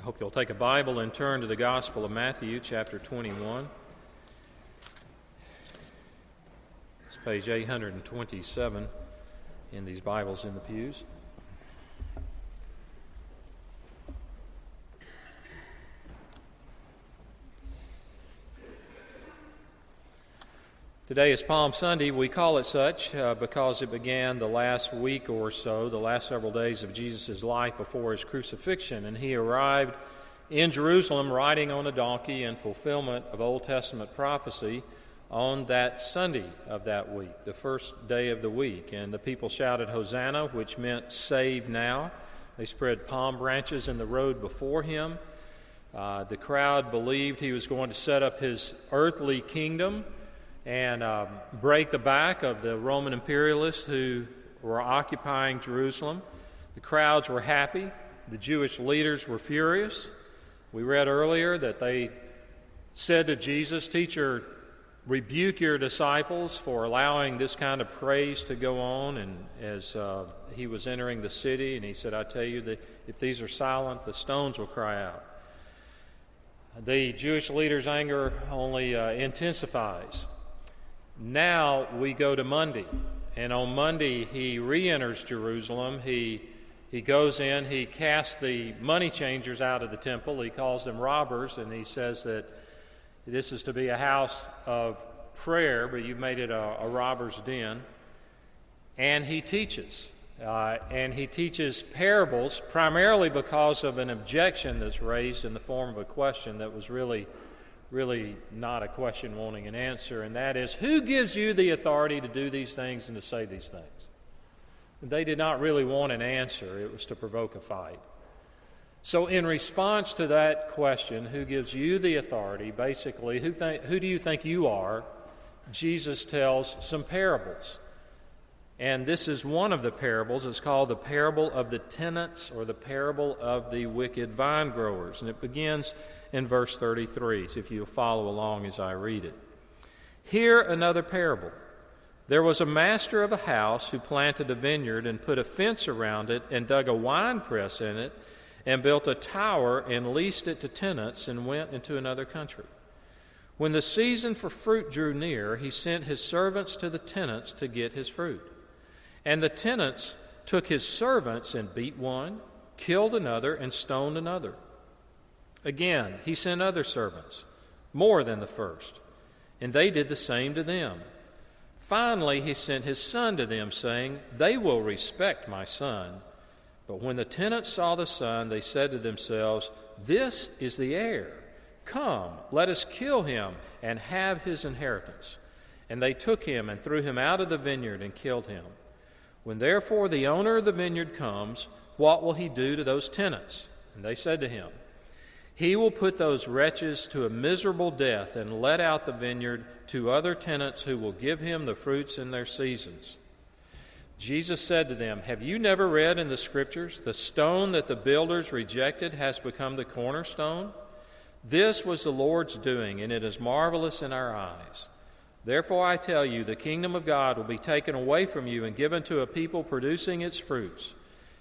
I hope you'll take a Bible and turn to the Gospel of Matthew, chapter 21. It's page 827 in these Bibles in the pews. Today is Palm Sunday. We call it such uh, because it began the last week or so, the last several days of Jesus' life before his crucifixion. And he arrived in Jerusalem riding on a donkey in fulfillment of Old Testament prophecy on that Sunday of that week, the first day of the week. And the people shouted, Hosanna, which meant save now. They spread palm branches in the road before him. Uh, the crowd believed he was going to set up his earthly kingdom and um, break the back of the Roman imperialists who were occupying Jerusalem. The crowds were happy. The Jewish leaders were furious. We read earlier that they said to Jesus, Teacher, rebuke your disciples for allowing this kind of praise to go on. And as uh, he was entering the city, and he said, I tell you that if these are silent, the stones will cry out. The Jewish leaders' anger only uh, intensifies. Now we go to Monday. And on Monday, he re enters Jerusalem. He, he goes in, he casts the money changers out of the temple. He calls them robbers, and he says that this is to be a house of prayer, but you've made it a, a robber's den. And he teaches. Uh, and he teaches parables primarily because of an objection that's raised in the form of a question that was really really not a question wanting an answer, and that is who gives you the authority to do these things and to say these things? They did not really want an answer, it was to provoke a fight. So, in response to that question, who gives you the authority, basically, who, th- who do you think you are? Jesus tells some parables. And this is one of the parables. It's called the parable of the tenants or the parable of the wicked vine growers. And it begins in verse 33. So if you'll follow along as I read it. Hear another parable. There was a master of a house who planted a vineyard and put a fence around it and dug a wine press in it and built a tower and leased it to tenants and went into another country. When the season for fruit drew near, he sent his servants to the tenants to get his fruit. And the tenants took his servants and beat one, killed another, and stoned another. Again, he sent other servants, more than the first, and they did the same to them. Finally, he sent his son to them, saying, They will respect my son. But when the tenants saw the son, they said to themselves, This is the heir. Come, let us kill him and have his inheritance. And they took him and threw him out of the vineyard and killed him. When therefore the owner of the vineyard comes, what will he do to those tenants? And they said to him, He will put those wretches to a miserable death and let out the vineyard to other tenants who will give him the fruits in their seasons. Jesus said to them, Have you never read in the Scriptures, the stone that the builders rejected has become the cornerstone? This was the Lord's doing, and it is marvelous in our eyes. Therefore, I tell you, the kingdom of God will be taken away from you and given to a people producing its fruits.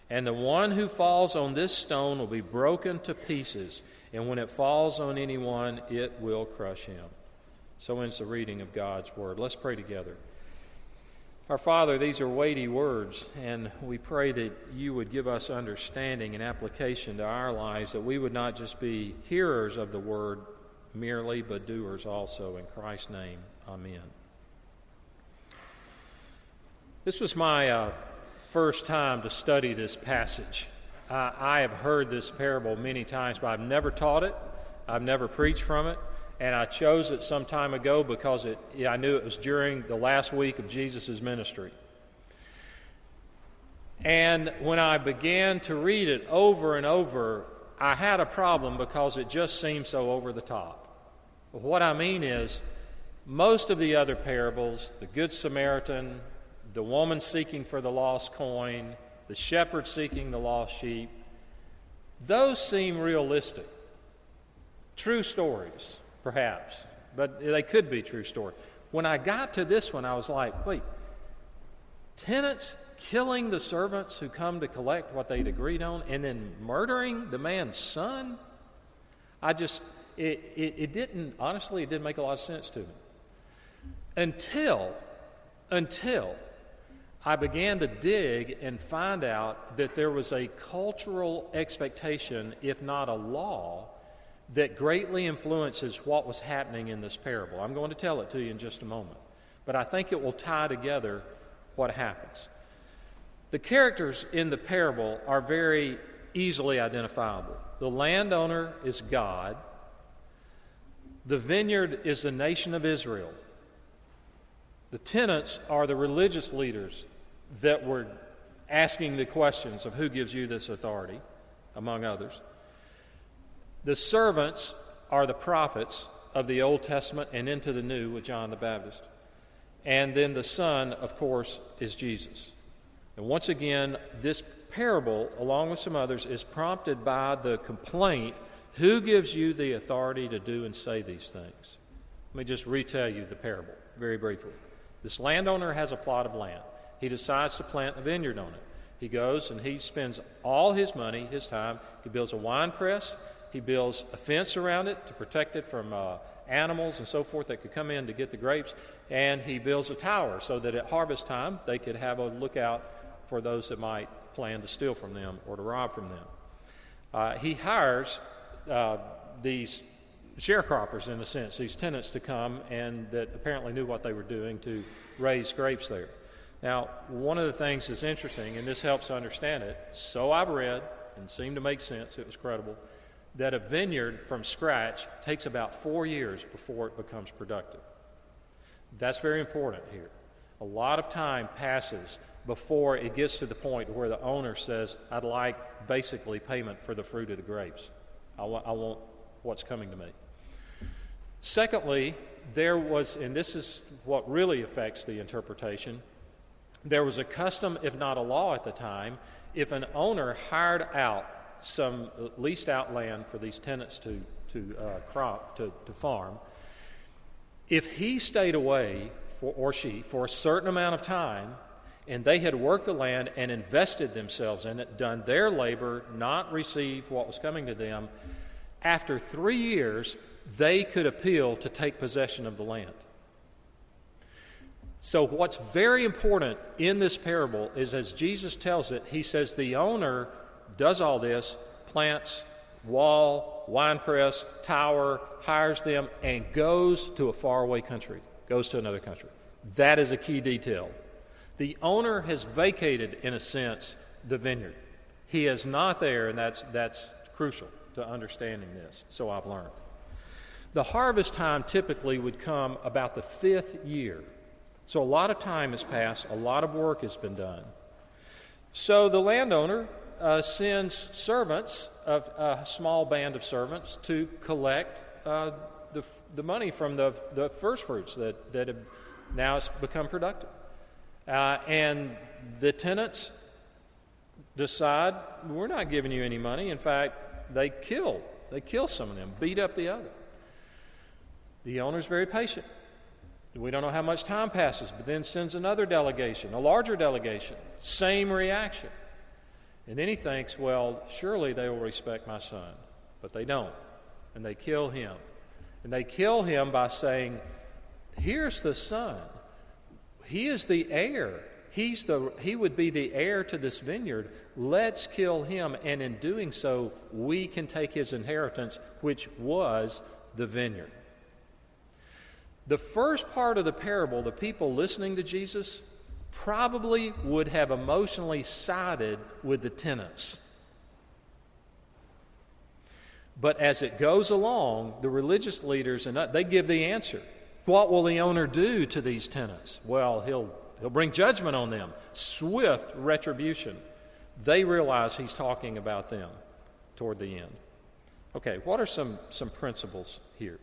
And the one who falls on this stone will be broken to pieces, and when it falls on anyone, it will crush him. So ends the reading of God's word. Let's pray together. Our Father, these are weighty words, and we pray that you would give us understanding and application to our lives, that we would not just be hearers of the word merely, but doers also. In Christ's name. Amen. This was my uh, first time to study this passage. Uh, I have heard this parable many times, but I've never taught it, I've never preached from it, and I chose it some time ago because it, I knew it was during the last week of Jesus' ministry. And when I began to read it over and over, I had a problem because it just seemed so over the top. What I mean is, most of the other parables, the Good Samaritan, the woman seeking for the lost coin, the shepherd seeking the lost sheep, those seem realistic. True stories, perhaps, but they could be true stories. When I got to this one, I was like, wait, tenants killing the servants who come to collect what they'd agreed on and then murdering the man's son? I just, it, it, it didn't, honestly, it didn't make a lot of sense to me. Until, until I began to dig and find out that there was a cultural expectation, if not a law, that greatly influences what was happening in this parable. I'm going to tell it to you in just a moment, but I think it will tie together what happens. The characters in the parable are very easily identifiable. The landowner is God, the vineyard is the nation of Israel. The tenants are the religious leaders that were asking the questions of who gives you this authority, among others. The servants are the prophets of the Old Testament and into the New with John the Baptist. And then the Son, of course, is Jesus. And once again, this parable, along with some others, is prompted by the complaint who gives you the authority to do and say these things? Let me just retell you the parable very briefly. This landowner has a plot of land. He decides to plant a vineyard on it. He goes and he spends all his money, his time. He builds a wine press. He builds a fence around it to protect it from uh, animals and so forth that could come in to get the grapes. And he builds a tower so that at harvest time they could have a lookout for those that might plan to steal from them or to rob from them. Uh, he hires uh, these sharecroppers, in a sense, these tenants to come and that apparently knew what they were doing to raise grapes there. Now, one of the things that's interesting, and this helps understand it, so I've read and seemed to make sense, it was credible, that a vineyard from scratch takes about four years before it becomes productive. That's very important here. A lot of time passes before it gets to the point where the owner says, I'd like basically payment for the fruit of the grapes. I want, I want what's coming to me. Secondly, there was, and this is what really affects the interpretation, there was a custom, if not a law at the time, if an owner hired out some leased out land for these tenants to, to uh, crop, to, to farm, if he stayed away, for, or she, for a certain amount of time, and they had worked the land and invested themselves in it, done their labor, not received what was coming to them, after three years, they could appeal to take possession of the land. So, what's very important in this parable is as Jesus tells it, he says the owner does all this, plants, wall, wine press, tower, hires them, and goes to a faraway country, goes to another country. That is a key detail. The owner has vacated, in a sense, the vineyard. He is not there, and that's, that's crucial to understanding this, so I've learned. The harvest time typically would come about the fifth year. So a lot of time has passed, a lot of work has been done. So the landowner uh, sends servants, of a small band of servants, to collect uh, the, the money from the, the first fruits that, that have now become productive. Uh, and the tenants decide, we're not giving you any money. In fact, they kill. They kill some of them, beat up the other. The owner's very patient. We don't know how much time passes, but then sends another delegation, a larger delegation, same reaction. And then he thinks, well, surely they will respect my son. But they don't. And they kill him. And they kill him by saying, here's the son. He is the heir. He's the, he would be the heir to this vineyard. Let's kill him, and in doing so, we can take his inheritance, which was the vineyard. The first part of the parable, the people listening to Jesus probably would have emotionally sided with the tenants. But as it goes along, the religious leaders and uh, they give the answer. What will the owner do to these tenants? Well, he'll He'll bring judgment on them, swift retribution. They realize he's talking about them toward the end. Okay, what are some, some principles here?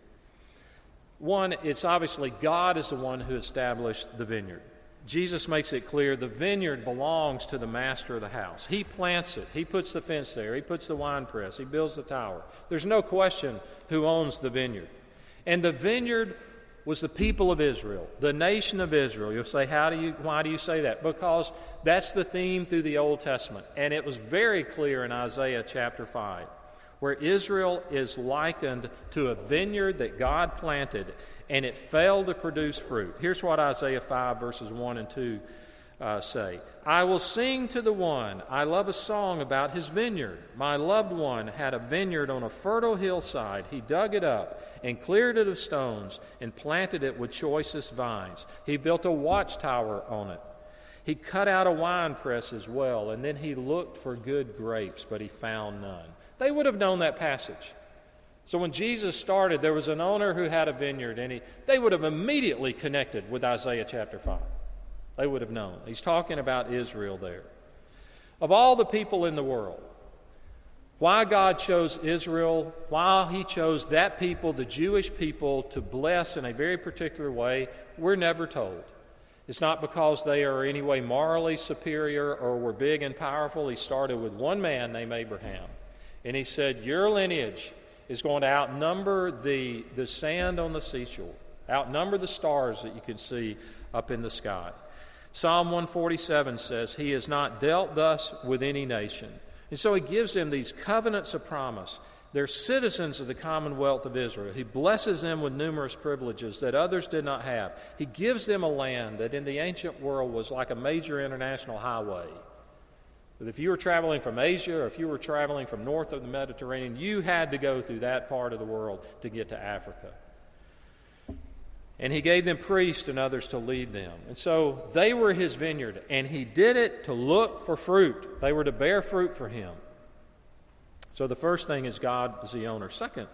One, it's obviously God is the one who established the vineyard. Jesus makes it clear the vineyard belongs to the master of the house. He plants it, he puts the fence there, he puts the wine press, he builds the tower. There's no question who owns the vineyard. And the vineyard was the people of Israel, the nation of Israel. You'll say, How do you, why do you say that? Because that's the theme through the Old Testament. And it was very clear in Isaiah chapter 5, where Israel is likened to a vineyard that God planted and it failed to produce fruit. Here's what Isaiah 5, verses 1 and 2 uh, say I will sing to the one. I love a song about his vineyard. My loved one had a vineyard on a fertile hillside. He dug it up and cleared it of stones and planted it with choicest vines. He built a watchtower on it. He cut out a wine press as well, and then he looked for good grapes, but he found none. They would have known that passage. So when Jesus started, there was an owner who had a vineyard, and he, they would have immediately connected with Isaiah chapter 5. They would have known. He's talking about Israel there. Of all the people in the world, why God chose Israel, why He chose that people, the Jewish people, to bless in a very particular way, we're never told. It's not because they are any way morally superior or were big and powerful. He started with one man named Abraham. And he said, Your lineage is going to outnumber the, the sand on the seashore, outnumber the stars that you can see up in the sky. Psalm 147 says, He has not dealt thus with any nation. And so he gives them these covenants of promise. They're citizens of the commonwealth of Israel. He blesses them with numerous privileges that others did not have. He gives them a land that in the ancient world was like a major international highway. But if you were traveling from Asia or if you were traveling from north of the Mediterranean, you had to go through that part of the world to get to Africa. And he gave them priests and others to lead them. And so they were his vineyard, and he did it to look for fruit. They were to bear fruit for him. So the first thing is God is the owner. Second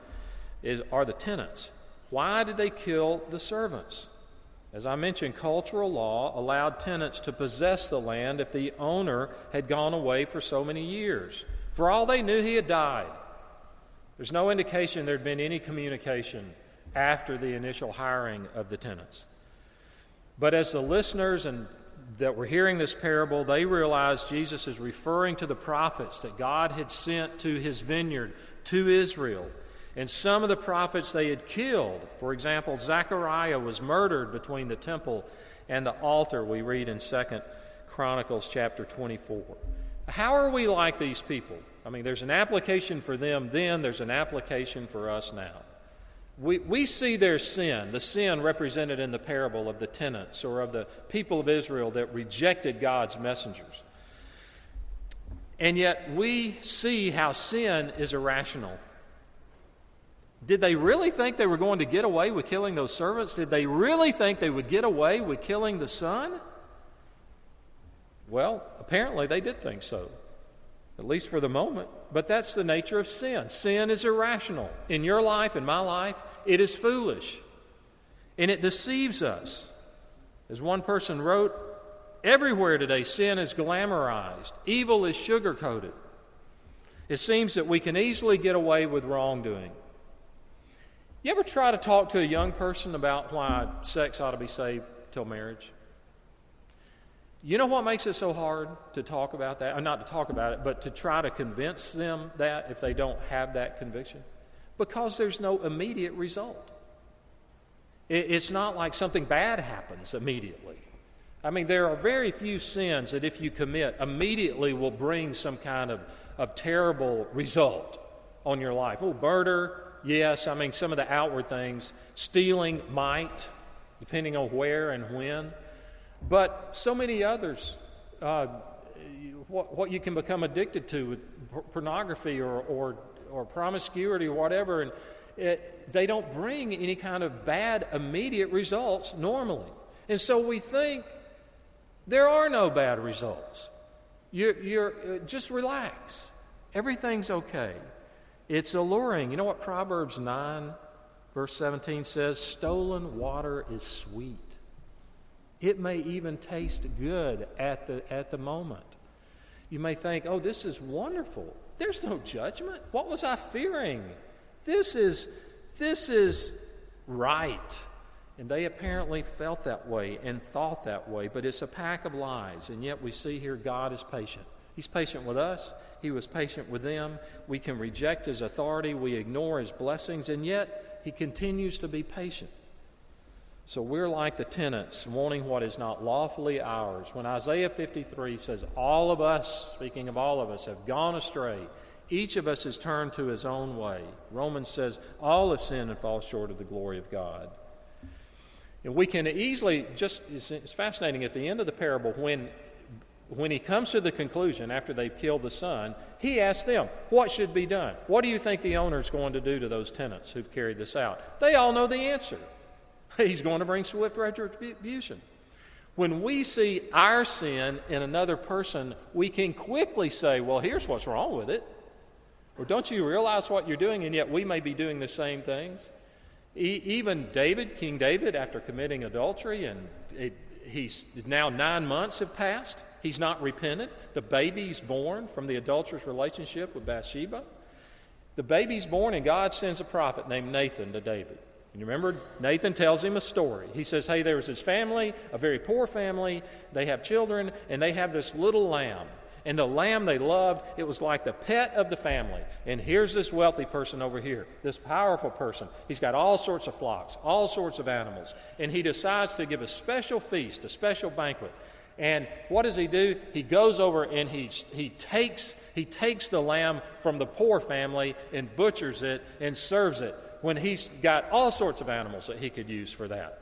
is, are the tenants. Why did they kill the servants? As I mentioned, cultural law allowed tenants to possess the land if the owner had gone away for so many years. For all they knew, he had died. There's no indication there had been any communication after the initial hiring of the tenants. But as the listeners and that were hearing this parable, they realized Jesus is referring to the prophets that God had sent to his vineyard to Israel. And some of the prophets they had killed. For example, Zechariah was murdered between the temple and the altar, we read in 2 Chronicles chapter 24. How are we like these people? I mean, there's an application for them then, there's an application for us now. We, we see their sin, the sin represented in the parable of the tenants or of the people of Israel that rejected God's messengers. And yet we see how sin is irrational. Did they really think they were going to get away with killing those servants? Did they really think they would get away with killing the son? Well, apparently they did think so at least for the moment. But that's the nature of sin. Sin is irrational. In your life, in my life, it is foolish. And it deceives us. As one person wrote, everywhere today sin is glamorized, evil is sugar-coated. It seems that we can easily get away with wrongdoing. You ever try to talk to a young person about why sex ought to be saved till marriage? You know what makes it so hard to talk about that? Or uh, not to talk about it, but to try to convince them that if they don't have that conviction? Because there's no immediate result. It's not like something bad happens immediately. I mean, there are very few sins that if you commit immediately will bring some kind of, of terrible result on your life. Oh, murder, yes. I mean, some of the outward things. Stealing might, depending on where and when. But so many others, uh, what, what, you can become addicted to with pornography or, or, or promiscuity or whatever, and it, they don't bring any kind of bad immediate results normally. And so we think there are no bad results. You're, you're uh, just relax. Everything's okay. It's alluring. You know what Proverbs 9, verse 17 says? Stolen water is sweet. It may even taste good at the, at the moment. You may think, oh, this is wonderful. There's no judgment. What was I fearing? This is, this is right. And they apparently felt that way and thought that way, but it's a pack of lies. And yet we see here God is patient. He's patient with us, He was patient with them. We can reject His authority, we ignore His blessings, and yet He continues to be patient. So we're like the tenants, wanting what is not lawfully ours. When Isaiah 53 says, All of us, speaking of all of us, have gone astray, Each of us has turned to his own way. Romans says, all have sinned and fall short of the glory of God. And we can easily just, it's fascinating, at the end of the parable, when, when he comes to the conclusion after they've killed the son, he asks them, What should be done? What do you think the owner is going to do to those tenants who've carried this out? They all know the answer. He's going to bring swift retribution. When we see our sin in another person, we can quickly say, Well, here's what's wrong with it. Or don't you realize what you're doing? And yet we may be doing the same things. E- even David, King David, after committing adultery, and it, he's now nine months have passed, he's not repentant. The baby's born from the adulterous relationship with Bathsheba. The baby's born, and God sends a prophet named Nathan to David. And you remember, Nathan tells him a story. He says, Hey, there was this family, a very poor family. They have children, and they have this little lamb. And the lamb they loved, it was like the pet of the family. And here's this wealthy person over here, this powerful person. He's got all sorts of flocks, all sorts of animals. And he decides to give a special feast, a special banquet. And what does he do? He goes over and he, he, takes, he takes the lamb from the poor family and butchers it and serves it when he's got all sorts of animals that he could use for that.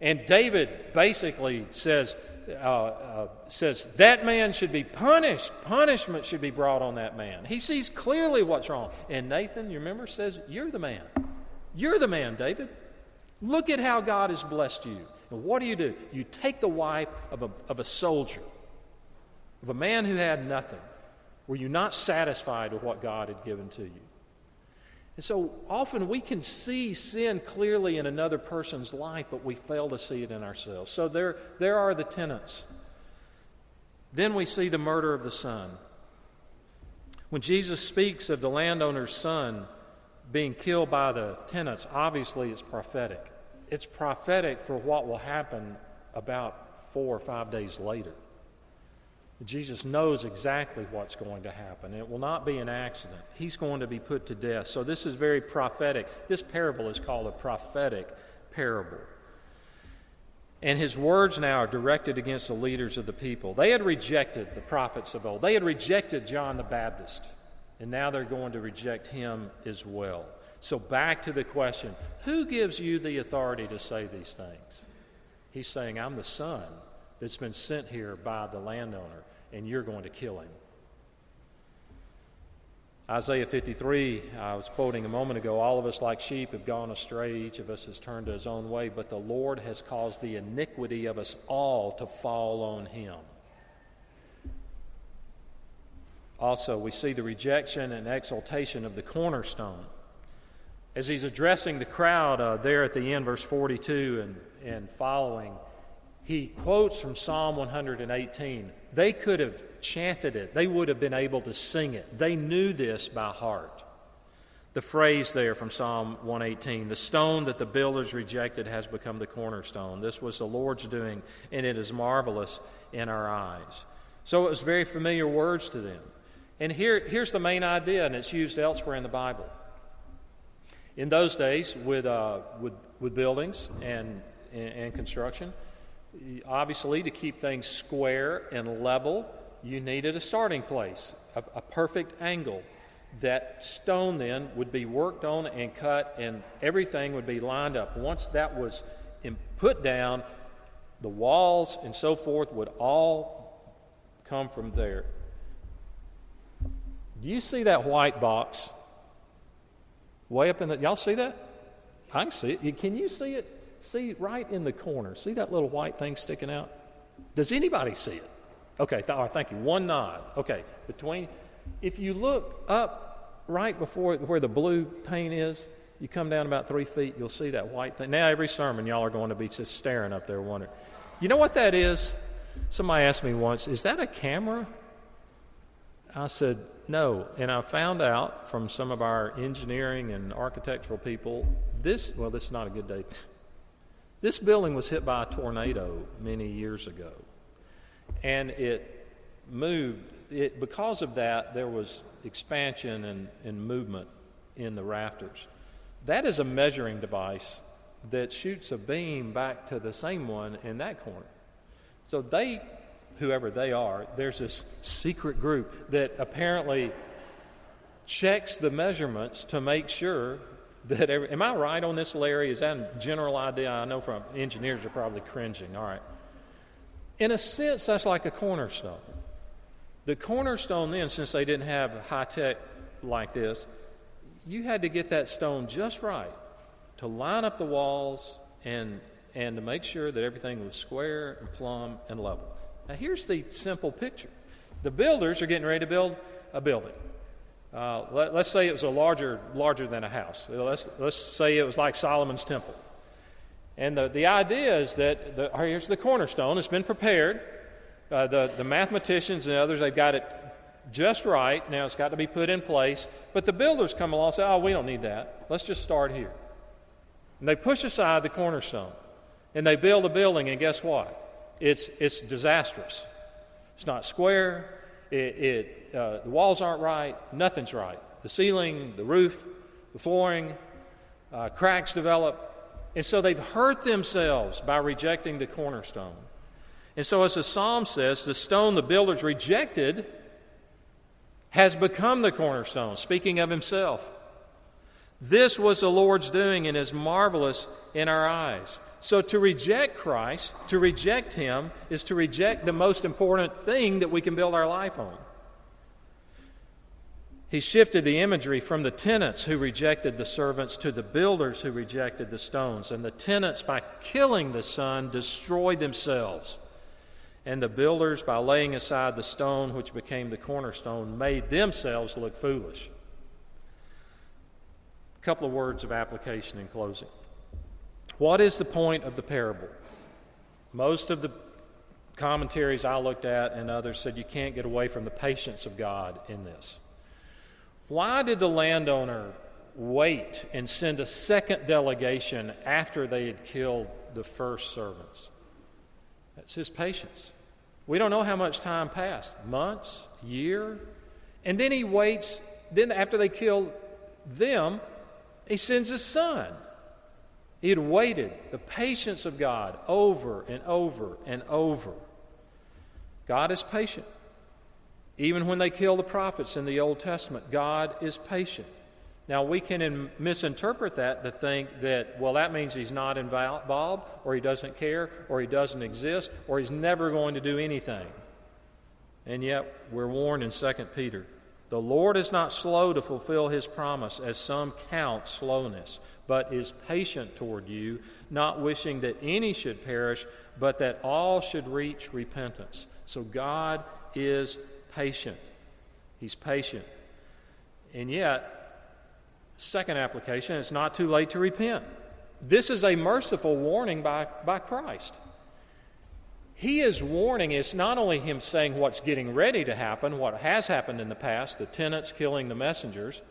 And David basically says, uh, uh, says that man should be punished. Punishment should be brought on that man. He sees clearly what's wrong. And Nathan, you remember, says, You're the man. You're the man, David. Look at how God has blessed you. What do you do? You take the wife of a, of a soldier, of a man who had nothing. Were you not satisfied with what God had given to you? And so often we can see sin clearly in another person's life, but we fail to see it in ourselves. So there, there are the tenants. Then we see the murder of the son. When Jesus speaks of the landowner's son being killed by the tenants, obviously it's prophetic. It's prophetic for what will happen about four or five days later. Jesus knows exactly what's going to happen. It will not be an accident. He's going to be put to death. So, this is very prophetic. This parable is called a prophetic parable. And his words now are directed against the leaders of the people. They had rejected the prophets of old, they had rejected John the Baptist. And now they're going to reject him as well. So, back to the question who gives you the authority to say these things? He's saying, I'm the son that's been sent here by the landowner, and you're going to kill him. Isaiah 53, I was quoting a moment ago, all of us like sheep have gone astray, each of us has turned to his own way, but the Lord has caused the iniquity of us all to fall on him. Also, we see the rejection and exaltation of the cornerstone. As he's addressing the crowd uh, there at the end, verse 42 and, and following, he quotes from Psalm 118. They could have chanted it, they would have been able to sing it. They knew this by heart. The phrase there from Psalm 118 the stone that the builders rejected has become the cornerstone. This was the Lord's doing, and it is marvelous in our eyes. So it was very familiar words to them. And here, here's the main idea, and it's used elsewhere in the Bible. In those days, with, uh, with, with buildings and, and, and construction, obviously, to keep things square and level, you needed a starting place, a, a, perfect angle. That stone then would be worked on and cut, and everything would be lined up. Once that was put down, the walls and so forth would all come from there. Do you see that white box way up in the? Y'all see that? I can see it. Can you see it? See right in the corner. See that little white thing sticking out? Does anybody see it? Okay, th- thank you. One nod. Okay, between. If you look up right before where the blue paint is, you come down about three feet, you'll see that white thing. Now, every sermon, y'all are going to be just staring up there wondering. You know what that is? Somebody asked me once, is that a camera? I said, no. And I found out from some of our engineering and architectural people, this, well, this is not a good day. This building was hit by a tornado many years ago, and it moved. It, because of that, there was expansion and, and movement in the rafters. That is a measuring device that shoots a beam back to the same one in that corner. So they, whoever they are, there's this secret group that apparently checks the measurements to make sure that every, am I right on this, Larry? Is that a general idea? I know from engineers are probably cringing. All right. In a sense, that's like a cornerstone. The cornerstone, then, since they didn't have high tech like this, you had to get that stone just right to line up the walls and, and to make sure that everything was square and plumb and level. Now, here's the simple picture the builders are getting ready to build a building. Uh, let, us say it was a larger, larger than a house. Let's, let's say it was like Solomon's temple. And the, the idea is that the, here's the cornerstone. It's been prepared. Uh, the, the mathematicians and others, they've got it just right. Now it's got to be put in place. But the builders come along and say, oh, we don't need that. Let's just start here. And they push aside the cornerstone. And they build a building, and guess what? It's, it's disastrous. It's not square. It, it uh, the walls aren't right. Nothing's right. The ceiling, the roof, the flooring, uh, cracks develop. And so they've hurt themselves by rejecting the cornerstone. And so, as the psalm says, the stone the builders rejected has become the cornerstone, speaking of himself. This was the Lord's doing and is marvelous in our eyes. So, to reject Christ, to reject Him, is to reject the most important thing that we can build our life on. He shifted the imagery from the tenants who rejected the servants to the builders who rejected the stones. And the tenants, by killing the son, destroyed themselves. And the builders, by laying aside the stone which became the cornerstone, made themselves look foolish. A couple of words of application in closing. What is the point of the parable? Most of the commentaries I looked at and others said you can't get away from the patience of God in this. Why did the landowner wait and send a second delegation after they had killed the first servants? That's his patience. We don't know how much time passed months, year. And then he waits, then after they kill them, he sends his son. He had waited the patience of God over and over and over. God is patient. Even when they kill the prophets in the Old Testament, God is patient. Now, we can in, misinterpret that to think that, well, that means he's not involved, or he doesn't care, or he doesn't exist, or he's never going to do anything. And yet, we're warned in 2 Peter the Lord is not slow to fulfill his promise, as some count slowness, but is patient toward you, not wishing that any should perish, but that all should reach repentance. So, God is patient. He's patient. And yet, second application, it's not too late to repent. This is a merciful warning by, by Christ. He is warning, it's not only him saying what's getting ready to happen, what has happened in the past, the tenants killing the messengers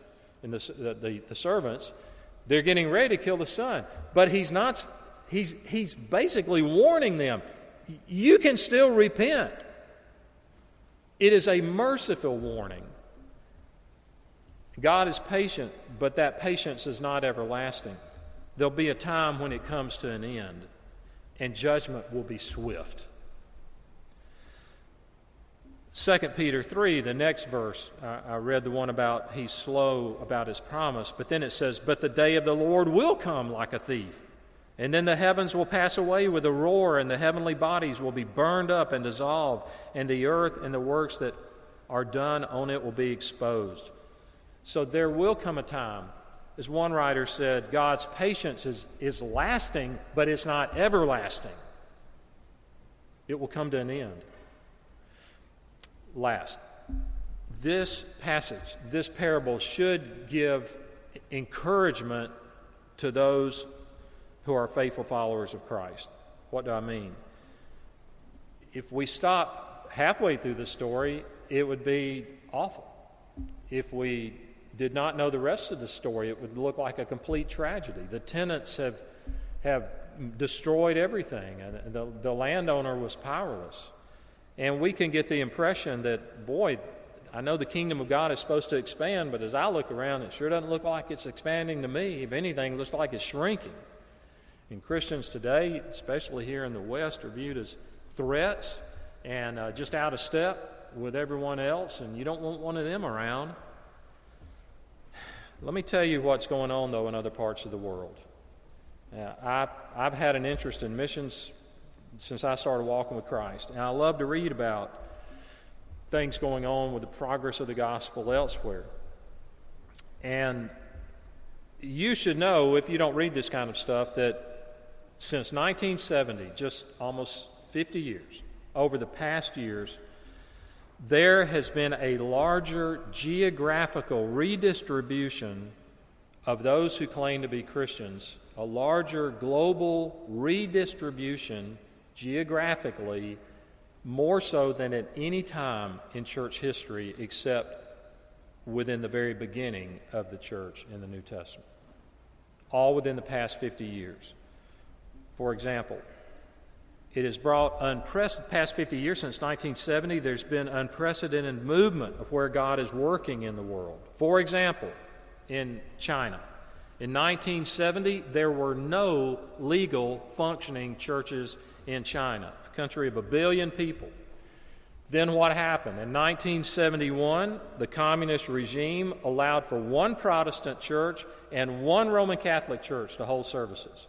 and the, the, the servants, they're getting ready to kill the son. But he's not, he's, he's basically warning them you can still repent. It is a merciful warning. God is patient, but that patience is not everlasting. There'll be a time when it comes to an end, and judgment will be swift. 2 Peter 3, the next verse, I read the one about he's slow about his promise, but then it says, But the day of the Lord will come like a thief. And then the heavens will pass away with a roar, and the heavenly bodies will be burned up and dissolved, and the earth and the works that are done on it will be exposed. So there will come a time, as one writer said, God's patience is, is lasting, but it's not everlasting. It will come to an end. Last, this passage, this parable should give encouragement to those who are faithful followers of Christ. What do I mean? If we stop halfway through the story, it would be awful. If we did not know the rest of the story, it would look like a complete tragedy. The tenants have, have destroyed everything, and the, the landowner was powerless. And we can get the impression that, boy, I know the kingdom of God is supposed to expand, but as I look around, it sure doesn't look like it's expanding to me. If anything, it looks like it's shrinking. And Christians today, especially here in the West, are viewed as threats and uh, just out of step with everyone else, and you don't want one of them around. Let me tell you what's going on, though, in other parts of the world. Now, I, I've had an interest in missions since I started walking with Christ, and I love to read about things going on with the progress of the gospel elsewhere. And you should know, if you don't read this kind of stuff, that since 1970, just almost 50 years, over the past years, there has been a larger geographical redistribution of those who claim to be Christians, a larger global redistribution geographically, more so than at any time in church history except within the very beginning of the church in the New Testament. All within the past 50 years. For example, it has brought unprecedented, past 50 years since 1970, there's been unprecedented movement of where God is working in the world. For example, in China. In 1970, there were no legal functioning churches in China, a country of a billion people. Then what happened? In 1971, the communist regime allowed for one Protestant church and one Roman Catholic church to hold services,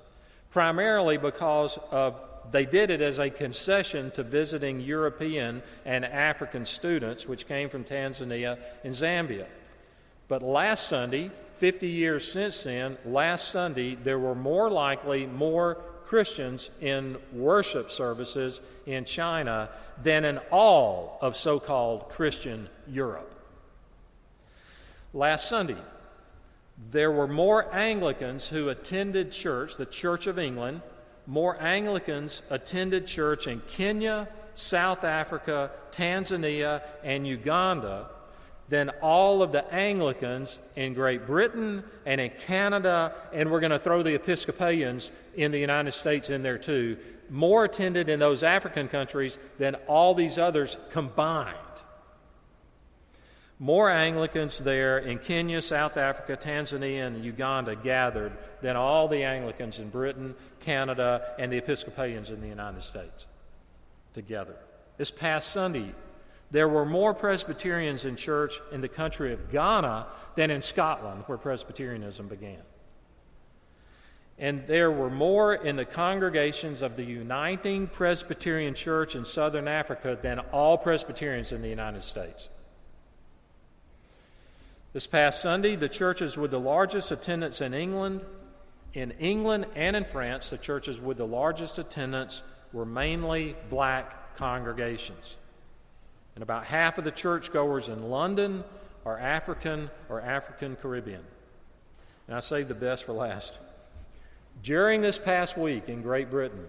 primarily because of they did it as a concession to visiting European and African students, which came from Tanzania and Zambia. But last Sunday, 50 years since then, last Sunday, there were more likely more Christians in worship services in China than in all of so called Christian Europe. Last Sunday, there were more Anglicans who attended church, the Church of England, more Anglicans attended church in Kenya, South Africa, Tanzania, and Uganda than all of the Anglicans in Great Britain and in Canada, and we're going to throw the Episcopalians in the United States in there too. More attended in those African countries than all these others combined more Anglicans there in Kenya, South Africa, Tanzania, and Uganda gathered than all the Anglicans in Britain, Canada, and the Episcopalians in the United States together. This past Sunday, there were more Presbyterians in church in the country of Ghana than in Scotland, where Presbyterianism began. And there were more in the congregations of the Uniting Presbyterian Church in Southern Africa than all Presbyterians in the United States. This past Sunday, the churches with the largest attendance in England, in England and in France, the churches with the largest attendance were mainly black congregations. And about half of the churchgoers in London are African or African Caribbean. And I saved the best for last. During this past week in Great Britain,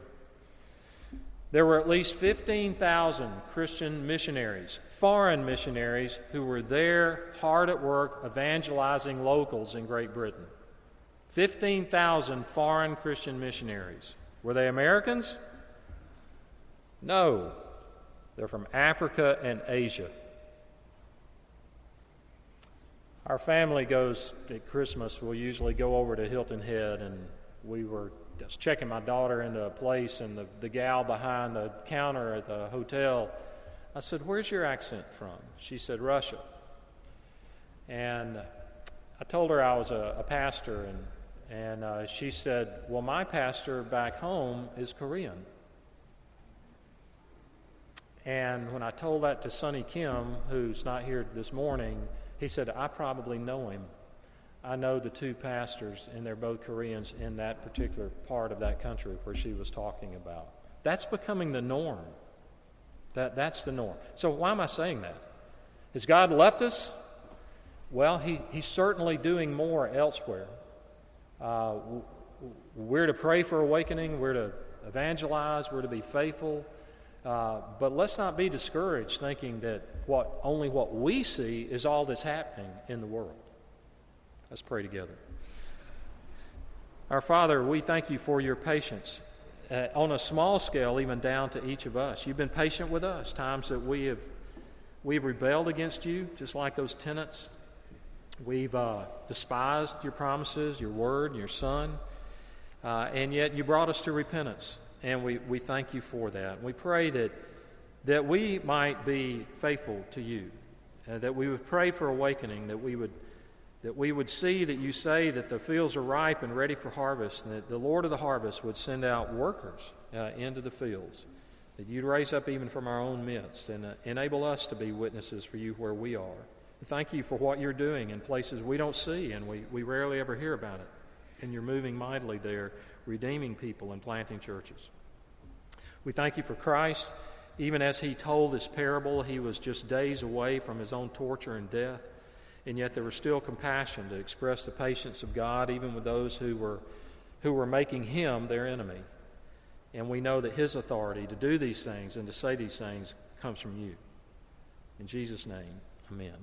there were at least 15,000 Christian missionaries, foreign missionaries, who were there hard at work evangelizing locals in Great Britain. 15,000 foreign Christian missionaries. Were they Americans? No. They're from Africa and Asia. Our family goes at Christmas, we'll usually go over to Hilton Head, and we were was checking my daughter into a place, and the, the gal behind the counter at the hotel, I said, Where's your accent from? She said, Russia. And I told her I was a, a pastor, and, and uh, she said, Well, my pastor back home is Korean. And when I told that to Sonny Kim, who's not here this morning, he said, I probably know him. I know the two pastors, and they're both Koreans in that particular part of that country where she was talking about. That's becoming the norm. That, that's the norm. So, why am I saying that? Has God left us? Well, he, He's certainly doing more elsewhere. Uh, we're to pray for awakening, we're to evangelize, we're to be faithful. Uh, but let's not be discouraged thinking that what, only what we see is all that's happening in the world. Let's pray together. Our Father, we thank you for your patience uh, on a small scale, even down to each of us. You've been patient with us, times that we have we've rebelled against you, just like those tenants. We've uh, despised your promises, your word, your Son, uh, and yet you brought us to repentance, and we, we thank you for that. We pray that that we might be faithful to you, uh, that we would pray for awakening, that we would that we would see that you say that the fields are ripe and ready for harvest, and that the Lord of the harvest would send out workers uh, into the fields, that you'd raise up even from our own midst and uh, enable us to be witnesses for you where we are. Thank you for what you're doing in places we don't see and we, we rarely ever hear about it. And you're moving mightily there, redeeming people and planting churches. We thank you for Christ. Even as he told this parable, he was just days away from his own torture and death and yet there was still compassion to express the patience of God even with those who were, who were making him their enemy. And we know that his authority to do these things and to say these things comes from you. In Jesus' name, amen.